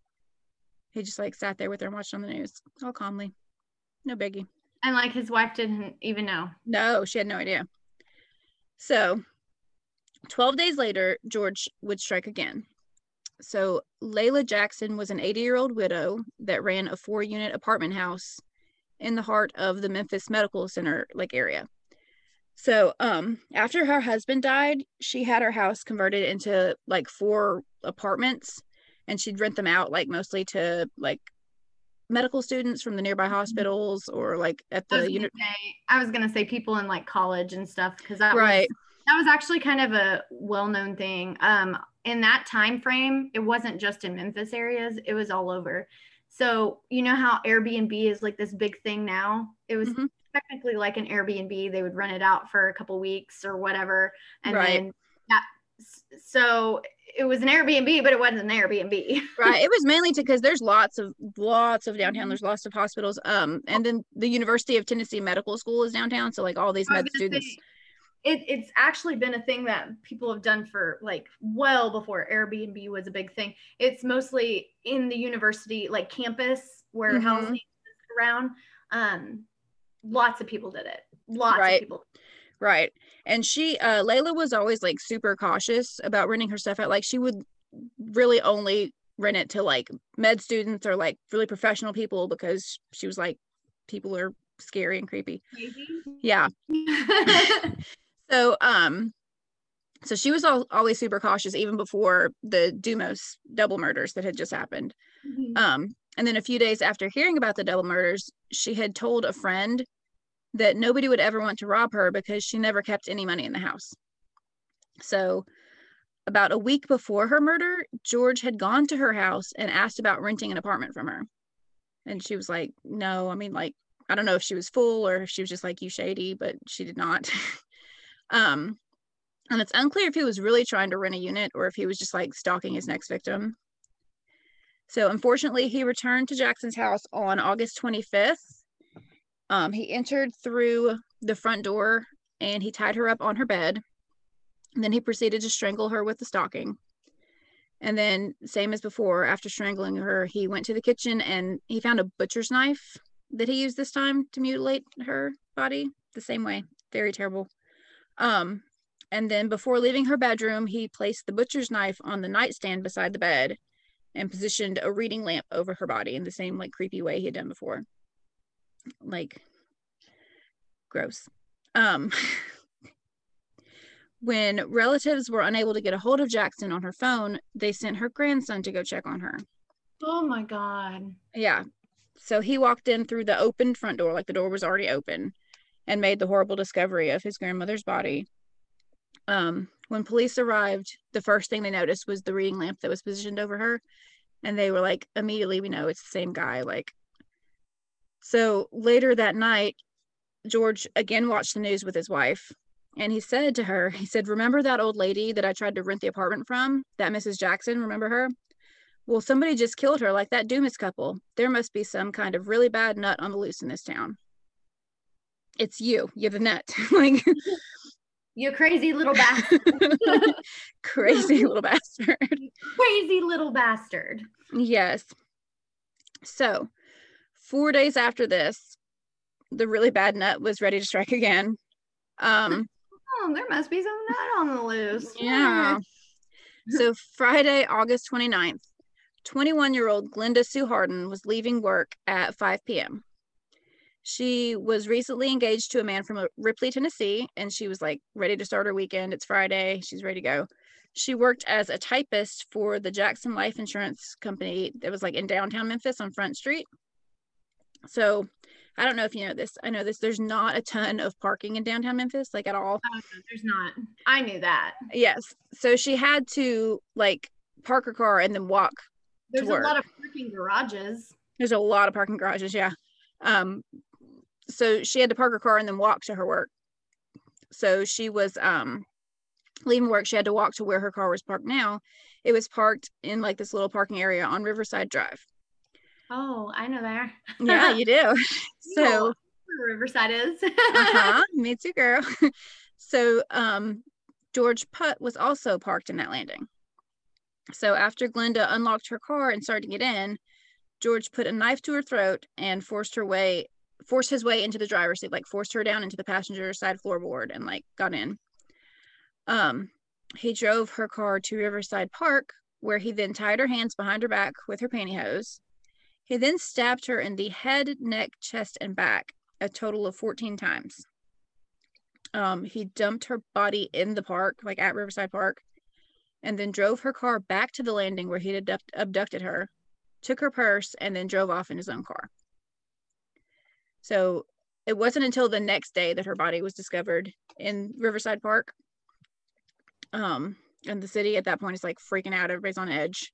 He just like sat there with her and watched on the news, all calmly. No biggie. And like his wife didn't even know. No, she had no idea. So 12 days later, George would strike again. So Leila Jackson was an 80 year old widow that ran a four unit apartment house in the heart of the Memphis Medical Center like area. So um after her husband died, she had her house converted into like four apartments and she'd rent them out like mostly to like medical students from the nearby hospitals or like at I was, the gonna uni- say, I was gonna say people in like college and stuff because that right was that was actually kind of a well-known thing. Um, in that time frame, it wasn't just in Memphis areas; it was all over. So you know how Airbnb is like this big thing now. It was Mhm. technically like an Airbnb. They would rent it out for a couple weeks or whatever, and Right. then that. So it was an Airbnb, but it wasn't an Airbnb. right it was mainly to because there's lots of lots of downtown Mhm. there's lots of hospitals um and then the university of tennessee medical school is downtown so like all these med students say, it, it's actually been a thing that people have done for like well before Airbnb was a big thing. It's mostly in the university, like campus where Mhm. housing is around. Um, lots of people did it. Lots Right. of people. Right. And she uh Leila was always like super cautious about renting her stuff out. Like she would really only rent it to like med students or like really professional people because she was like people are scary and creepy. Yeah. so um so she was all, always super cautious even before the Dumas double murders that had just happened. Mhm. Um, and then a few days after hearing about the double murders, she had told a friend that nobody would ever want to rob her because she never kept any money in the house. So, about a week before her murder, George had gone to her house and asked about renting an apartment from her. And she was like, No, I mean, like, I don't know if she was full or if she was just like, You shady, but she did not. um, and it's unclear if he was really trying to rent a unit or if he was just like stalking his next victim. So unfortunately, he returned to Jackson's house on August 25th. Um, he entered through the front door and he tied her up on her bed. And then he proceeded to strangle her with the stocking. And then, same as before, after strangling her, he went to the kitchen and he found a butcher's knife that he used this time to mutilate her body the same way. Very terrible. Um, and then before leaving her bedroom, he placed the butcher's knife on the nightstand beside the bed and positioned a reading lamp over her body in the same like creepy way he had done before. Like gross. Um when relatives were unable to get a hold of Jackson on her phone, they sent her grandson to go check on her. Oh my god. Yeah. So he walked in through the open front door, like the door was already open, and made the horrible discovery of his grandmother's body. Um, when police arrived, the first thing they noticed was the reading lamp that was positioned over her. And they were like, immediately, we know it's the same guy. Like, so later that night, George again watched the news with his wife. And he said to her, he said, Remember that old lady that I tried to rent the apartment from? That Mrs. Jackson, remember her? Well, somebody just killed her, like that Dumas couple. There must be some kind of really bad nut on the loose in this town. It's you. You're the nut. like, You crazy little bastard. crazy little bastard. crazy little bastard. Yes. So, four days after this, the really bad nut was ready to strike again. Um, Oh, there must be some nut on the loose. yeah. So, Friday, August 29th, 21 year old Glenda Sue Harden was leaving work at 5 p.m. She was recently engaged to a man from uh, Ripley, Tennessee, and she was like ready to start her weekend. It's Friday. She's ready to go. She worked as a typist for the Jackson Life Insurance Company that was like in downtown Memphis on Front Street. So I don't know if you know this. I know this. There's not a ton of parking in downtown Memphis, like at all. Oh, no, there's not. I knew that. Yes. So she had to like park her car and then walk. There's a lot of parking garages. There's a lot of parking garages. Yeah. Um, so she had to park her car and then walk to her work. So she was um leaving work. She had to walk to where her car was parked now. It was parked in like this little parking area on Riverside Drive. Oh, I know there. Yeah, you do. So. Riverside is. uh-huh, me too, girl. so um George Putt was also parked in that landing. So after Glenda unlocked her car and started to get in, George put a knife to her throat and forced her way forced his way into the driver's seat, like forced her down into the passenger side floorboard and like got in. Um he drove her car to Riverside Park, where he then tied her hands behind her back with her pantyhose. He then stabbed her in the head, neck, chest, and back a total of 14 times. Um, he dumped her body in the park, like at Riverside Park, and then drove her car back to the landing where he'd abduct- abducted her, took her purse, and then drove off in his own car. So it wasn't until the next day that her body was discovered in Riverside Park. Um, and the city at that point is like freaking out, everybody's on edge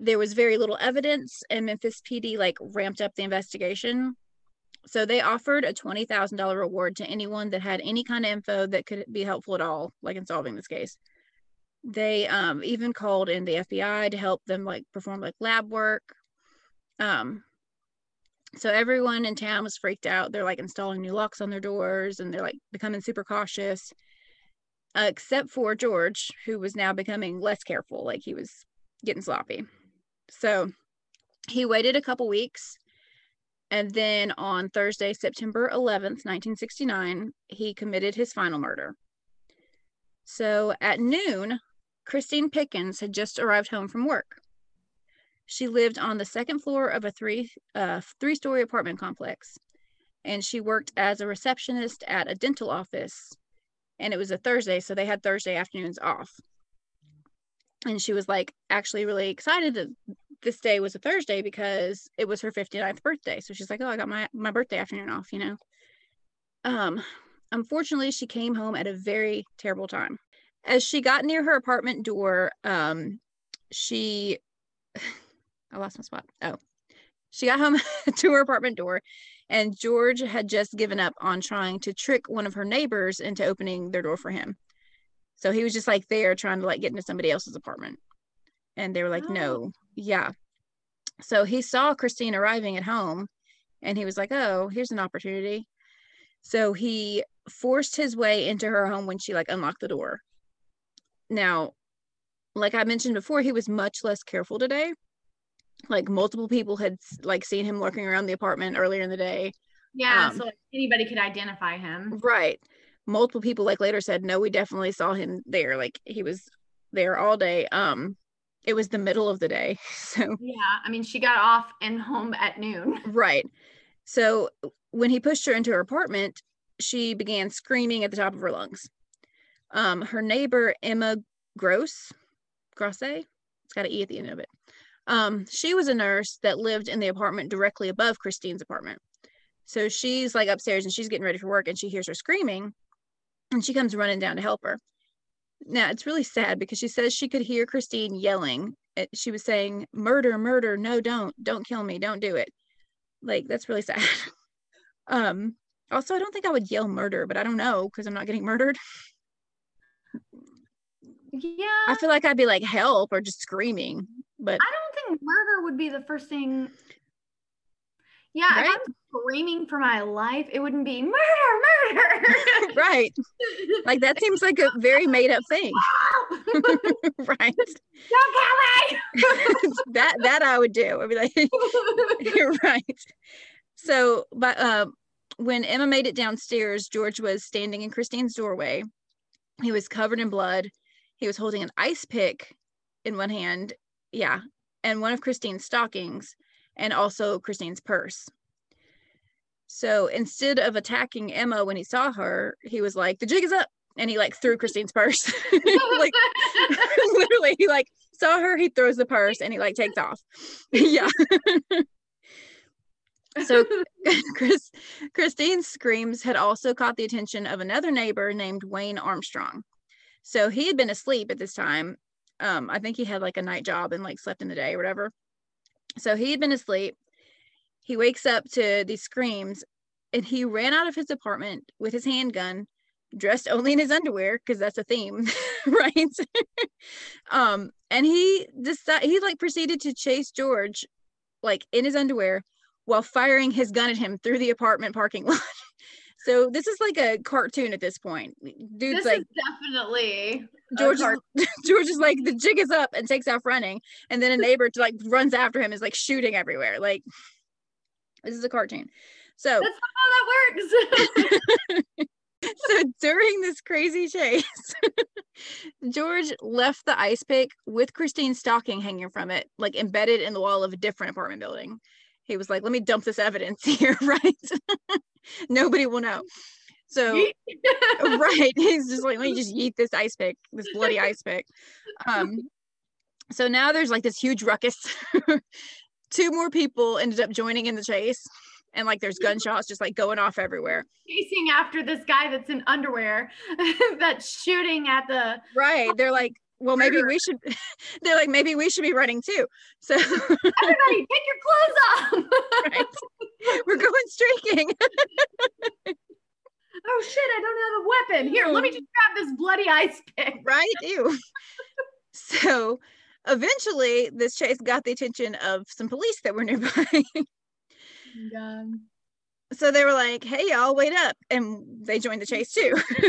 there was very little evidence and Memphis PD like ramped up the investigation. So they offered a $20,000 reward to anyone that had any kind of info that could be helpful at all like in solving this case. They um even called in the FBI to help them like perform like lab work. Um so everyone in town was freaked out. They're like installing new locks on their doors and they're like becoming super cautious. Uh, except for George, who was now becoming less careful, like he was getting sloppy. So he waited a couple weeks And then on Thursday, September 11th, 1969, he committed his final murder. So at noon, Christine Pickens had just arrived home from work. She lived on the second floor of a three uh, three story apartment complex, and she worked as a receptionist at a dental office. And it was a Thursday, so they had Thursday afternoons off. And she was like actually really excited that this day was a Thursday because it was her 59th birthday. So she's like, "Oh, I got my my birthday afternoon off," you know. Um, unfortunately, she came home at a very terrible time. As she got near her apartment door, um, she I lost my spot. Oh, she got home to her apartment door, and George had just given up on trying to trick one of her neighbors into opening their door for him. So he was just like there trying to like get into somebody else's apartment. And they were like, Oh. no, yeah. So he saw Christine arriving at home and he was like, oh, here's an opportunity. So he forced his way into her home when she like unlocked the door. Now, like I mentioned before, he was much less careful today. Like multiple people had like seen him lurking around the apartment earlier in the day. Yeah, Um, so like, anybody could identify him. Right. Multiple people like later said, no, we definitely saw him there. Like he was there all day. Um, it was the middle of the day. So Yeah, I mean, she got off and home at noon. right. So when he pushed her into her apartment, she began screaming at the top of her lungs. Um, her neighbor Emma Gross, Grosse, it's got an E at the end of it. Um, she was a nurse that lived in the apartment directly above Christine's apartment. So she's like upstairs and she's getting ready for work and she hears her screaming and she comes running down to help her. Now it's really sad because she says she could hear Christine yelling. She was saying, Murder, murder, no, don't, don't kill me, don't do it. Like that's really sad. um, also, I don't think I would yell murder, but I don't know because I'm not getting murdered. Yeah, I feel like I'd be like help or just screaming. But I don't think murder would be the first thing. Yeah, Right? if I'm screaming for my life, it wouldn't be murder, murder. right, like that seems like a very made up thing, right? Don't kill that that I would do. I'd be like. You're right. So, but uh, when Emma made it downstairs, George was standing in Christine's doorway. He was covered in blood. He was holding an ice pick in one hand, yeah, and one of Christine's stockings, and also Christine's purse. So instead of attacking Emma when he saw her, he was like, "The jig is up," and he like threw Christine's purse. like literally, he like saw her, he throws the purse, and he like takes off. yeah. So Chris, Christine's screams had also caught the attention of another neighbor named Wayne Armstrong. So he had been asleep at this time. Um, I think he had like a night job and like slept in the day or whatever. So he had been asleep. He wakes up to these screams and he ran out of his apartment with his handgun, dressed only in his underwear because that's a theme, right? um, and he decided he like proceeded to chase George like in his underwear while firing his gun at him through the apartment parking lot. So this is like a cartoon at this point. Dude's this like is definitely George is, George is like the jig is up and takes off running, and then a neighbor to like runs after him is like shooting everywhere. Like this is a cartoon. So That's not how that works. so during this crazy chase, George left the ice pick with Christine's stocking hanging from it, like embedded in the wall of a different apartment building. He was like, "Let me dump this evidence here, right? Nobody will know." So right, he's just like, "Let me just eat this ice pick, this bloody ice pick." Um, so now there's like this huge ruckus. Two more people ended up joining in the chase, and like there's gunshots just like going off everywhere. Chasing after this guy that's in underwear that's shooting at the Right. They're like, well, maybe we should, they're like, maybe we should be running too. So everybody take your clothes off. right. we're going streaking. oh shit, I don't have a weapon. Here, let me oh. just grab this bloody ice pick. right. Ew. So eventually this chase got the attention of some police that were nearby. So they were like, hey, y'all, wait up. And they joined the chase too.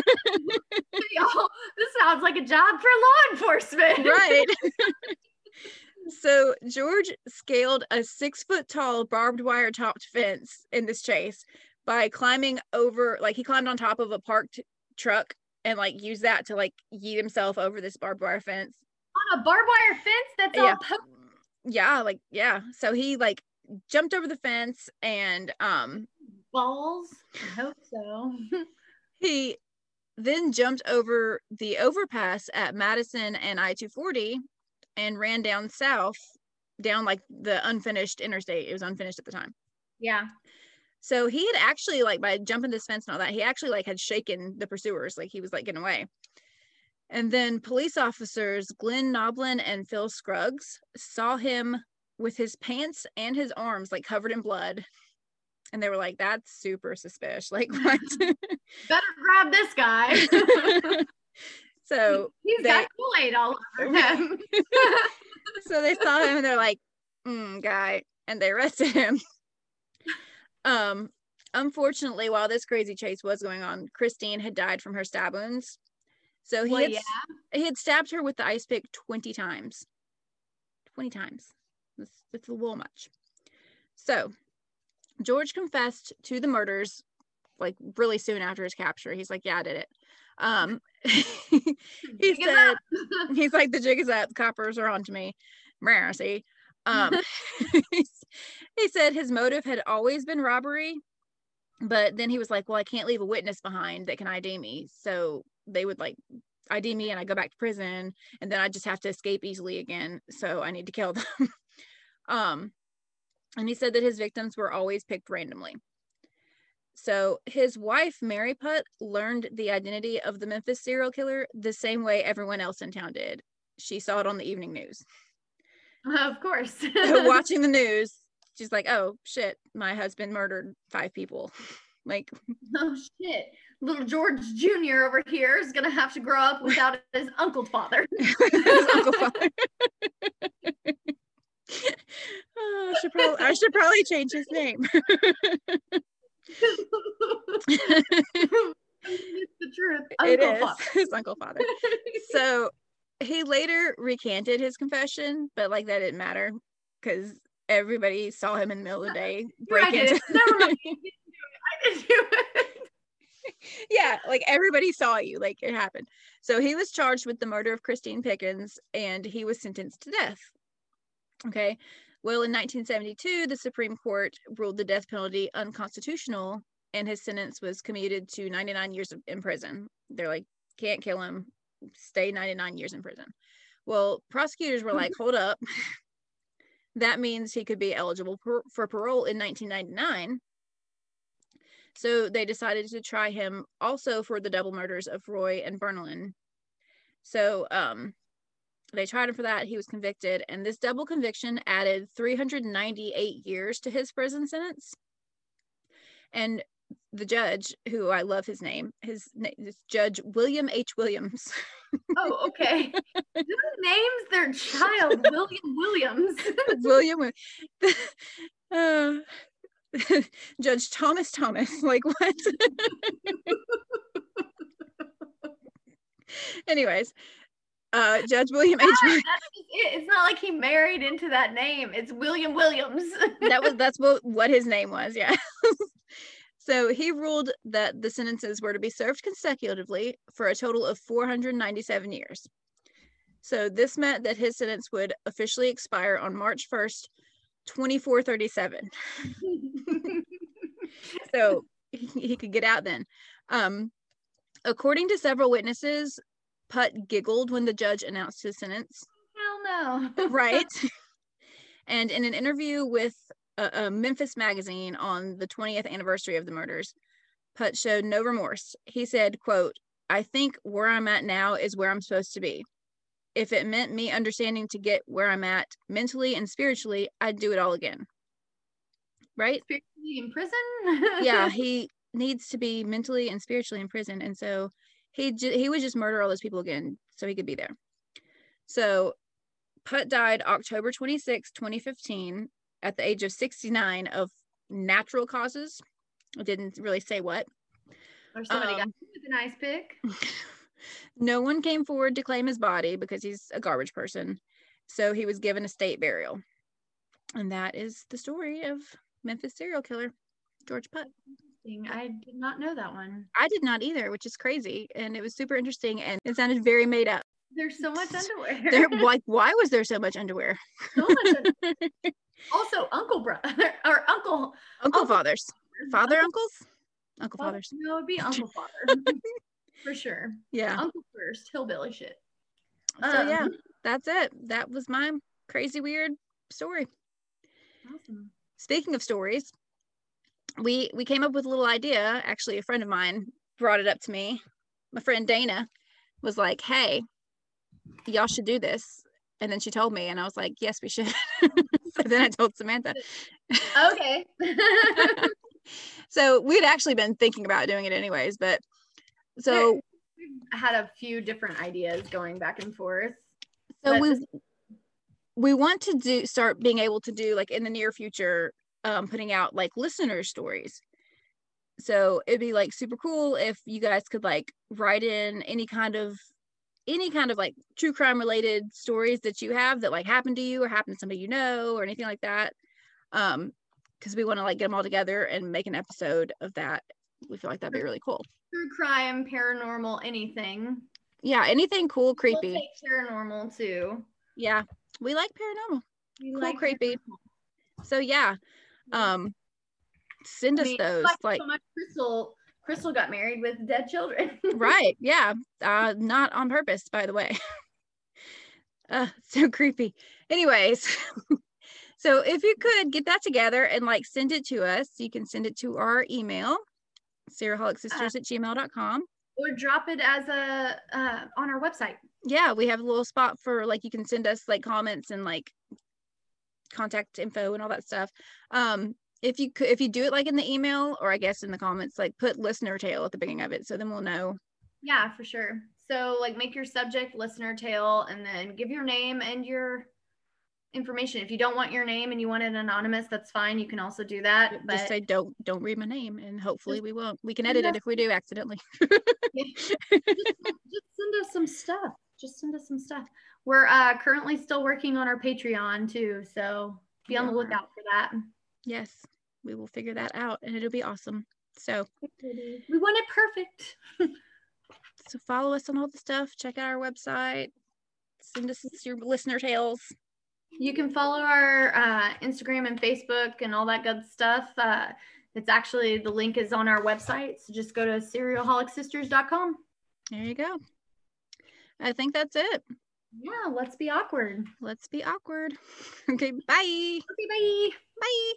Y'all, this sounds like a job for law enforcement. right. So George scaled a six foot tall barbed wire topped fence in this chase by climbing over, like he climbed on top of a parked truck and like used that to like yeet himself over this barbed wire fence. On a barbed wire fence that's all Yeah. po- Yeah, like yeah. So he like jumped over the fence and um balls. I hope so. he then jumped over the overpass at Madison and I 240 and ran down south, down like the unfinished interstate. It was unfinished at the time. yeah. So he had actually, like, by jumping this fence and all that, he actually like had shaken the pursuers, like he was like getting away. And then police officers Glenn Noblin and Phil Scruggs saw him with his pants and his arms like covered in blood. And they were like, that's super suspicious. Like, what? Better grab this guy. so He's they- got Kool-Aid all over him. so they saw him and they're like, mm, guy, and they arrested him. Um, unfortunately, while this crazy chase was going on, Christine had died from her stab wounds. So he well, had, yeah. he had stabbed her with the ice pick 20 times. 20 times. It's, it's a little much. So George confessed to the murders like really soon after his capture. He's like, yeah, I did it. Um, he said, he's like the jig is up the coppers are on to me mercy um he said his motive had always been robbery but then he was like well i can't leave a witness behind that can id me so they would like id me and i go back to prison and then i just have to escape easily again so i need to kill them um and he said that his victims were always picked randomly so his wife, Mary Putt, learned the identity of the Memphis serial killer the same way everyone else in town did. She saw it on the evening news. of course. So watching the news, she's like, oh shit, my husband murdered five people. Like, oh shit. Little George Jr. over here is gonna have to grow up without his uncle father. his uncle father. oh, I should probably I should probably change his name. it's the truth. Uncle is father. his uncle father. so he later recanted his confession, but like that didn't matter because everybody saw him in the middle of the day break did into it. Never mind. I didn't do it. yeah, like everybody saw you, like it happened. So he was charged with the murder of Christine Pickens and he was sentenced to death. Okay. Well, in 1972, the Supreme Court ruled the death penalty unconstitutional and his sentence was commuted to 99 years in prison. They're like, can't kill him, stay 99 years in prison. Well, prosecutors were like, hold up. that means he could be eligible per- for parole in 1999. So they decided to try him also for the double murders of Roy and Bernalyn. So um, they tried him for that. He was convicted, and this double conviction added 398 years to his prison sentence. And the judge, who I love his name, his name is Judge William H. Williams. Oh, okay. Who names their child William Williams? William, uh, Judge Thomas Thomas. Like what? Anyways, uh, Judge William H. That's it. It's not like he married into that name. It's William Williams. that was that's what what his name was yeah so he ruled that the sentences were to be served consecutively for a total of 497 years so this meant that his sentence would officially expire on march 1st 2437 so he, he could get out then um according to several witnesses putt giggled when the judge announced his sentence Hell no. right? and in an interview with a, a Memphis magazine on the 20th anniversary of the murders, Putt showed no remorse. He said, quote, I think where I'm at now is where I'm supposed to be. If it meant me understanding to get where I'm at mentally and spiritually, I'd do it all again. Right? Spiritually in prison? yeah, he needs to be mentally and spiritually in prison, and so he he would just murder all those people again, so he could be there. So, Putt died October 26, 2015, at the age of 69 of natural causes. It didn't really say what. or somebody got Um, hit with an ice pick. no one came forward to claim his body because he's a garbage person. So he was given a state burial. And that is the story of Memphis serial killer, George Putt. I did not know that one. I did not either, which is crazy. And it was super interesting and it sounded very made up. There's so much underwear. There, like, why was there so much underwear? so much underwear. also, uncle brother or uncle Uncle fathers. Father uncles? Uncle fathers. No, it'd be uncle father for sure. Yeah. Uncle first, hillbilly shit. So yeah, Um, that's it. That was my crazy weird story. Awesome. Speaking of stories, we we came up with a little idea. Actually, a friend of mine brought it up to me. My friend Dana was like, "Hey, y'all should do this." And then she told me, and I was like, "Yes, we should." so then I told Samantha. Okay. So we'd actually been thinking about doing it anyways, but so We've had a few different ideas going back and forth. so we we want to do start being able to do like in the near future um putting out like listener stories so it'd be like super cool if you guys could like write in any kind of any kind of like true crime related stories that you have that like happened to you or happened to somebody you know or anything like that um because we want to like get them all together and make an episode of that we feel like that'd be really cool True crime, paranormal, anything. yeah anything cool We'll creepy take paranormal too. yeah we like paranormal We Cool, like creepy. paranormal. so yeah um send I us mean, those like so much Crystal. Crystal got married with dead children. right yeah uh not on purpose by the way uh so creepy anyways so if you could get that together and like send it to us you can send it to our email serialholicsisters at gmail.com or drop it as a uh, on our website. yeah we have a little spot for like you can send us like comments and like contact info and all that stuff um if you could if you do it like in the email or i guess in the comments like put listener tale at the beginning of it so then we'll know Yeah, for sure. So like make your subject listener tale and then give your name and your information. If you don't want your name and you want it anonymous, that's fine. You can also do that. But just say don't don't read my name and hopefully we won't we can edit it if we do accidentally just, just send us some stuff. Just send us some stuff. We're uh, currently still working on our Patreon too, so be on the lookout for that. yes we will figure that out and it'll be awesome so We want it perfect. so follow us on all the stuff check out our website send us your listener tales You can follow our uh, Instagram and Facebook and all that good stuff. Uh, it's actually the link is on our website, so just go to serialholicsisters.com. there you go i think that's it Yeah, let's be awkward. let's be awkward okay bye Okay, bye. bye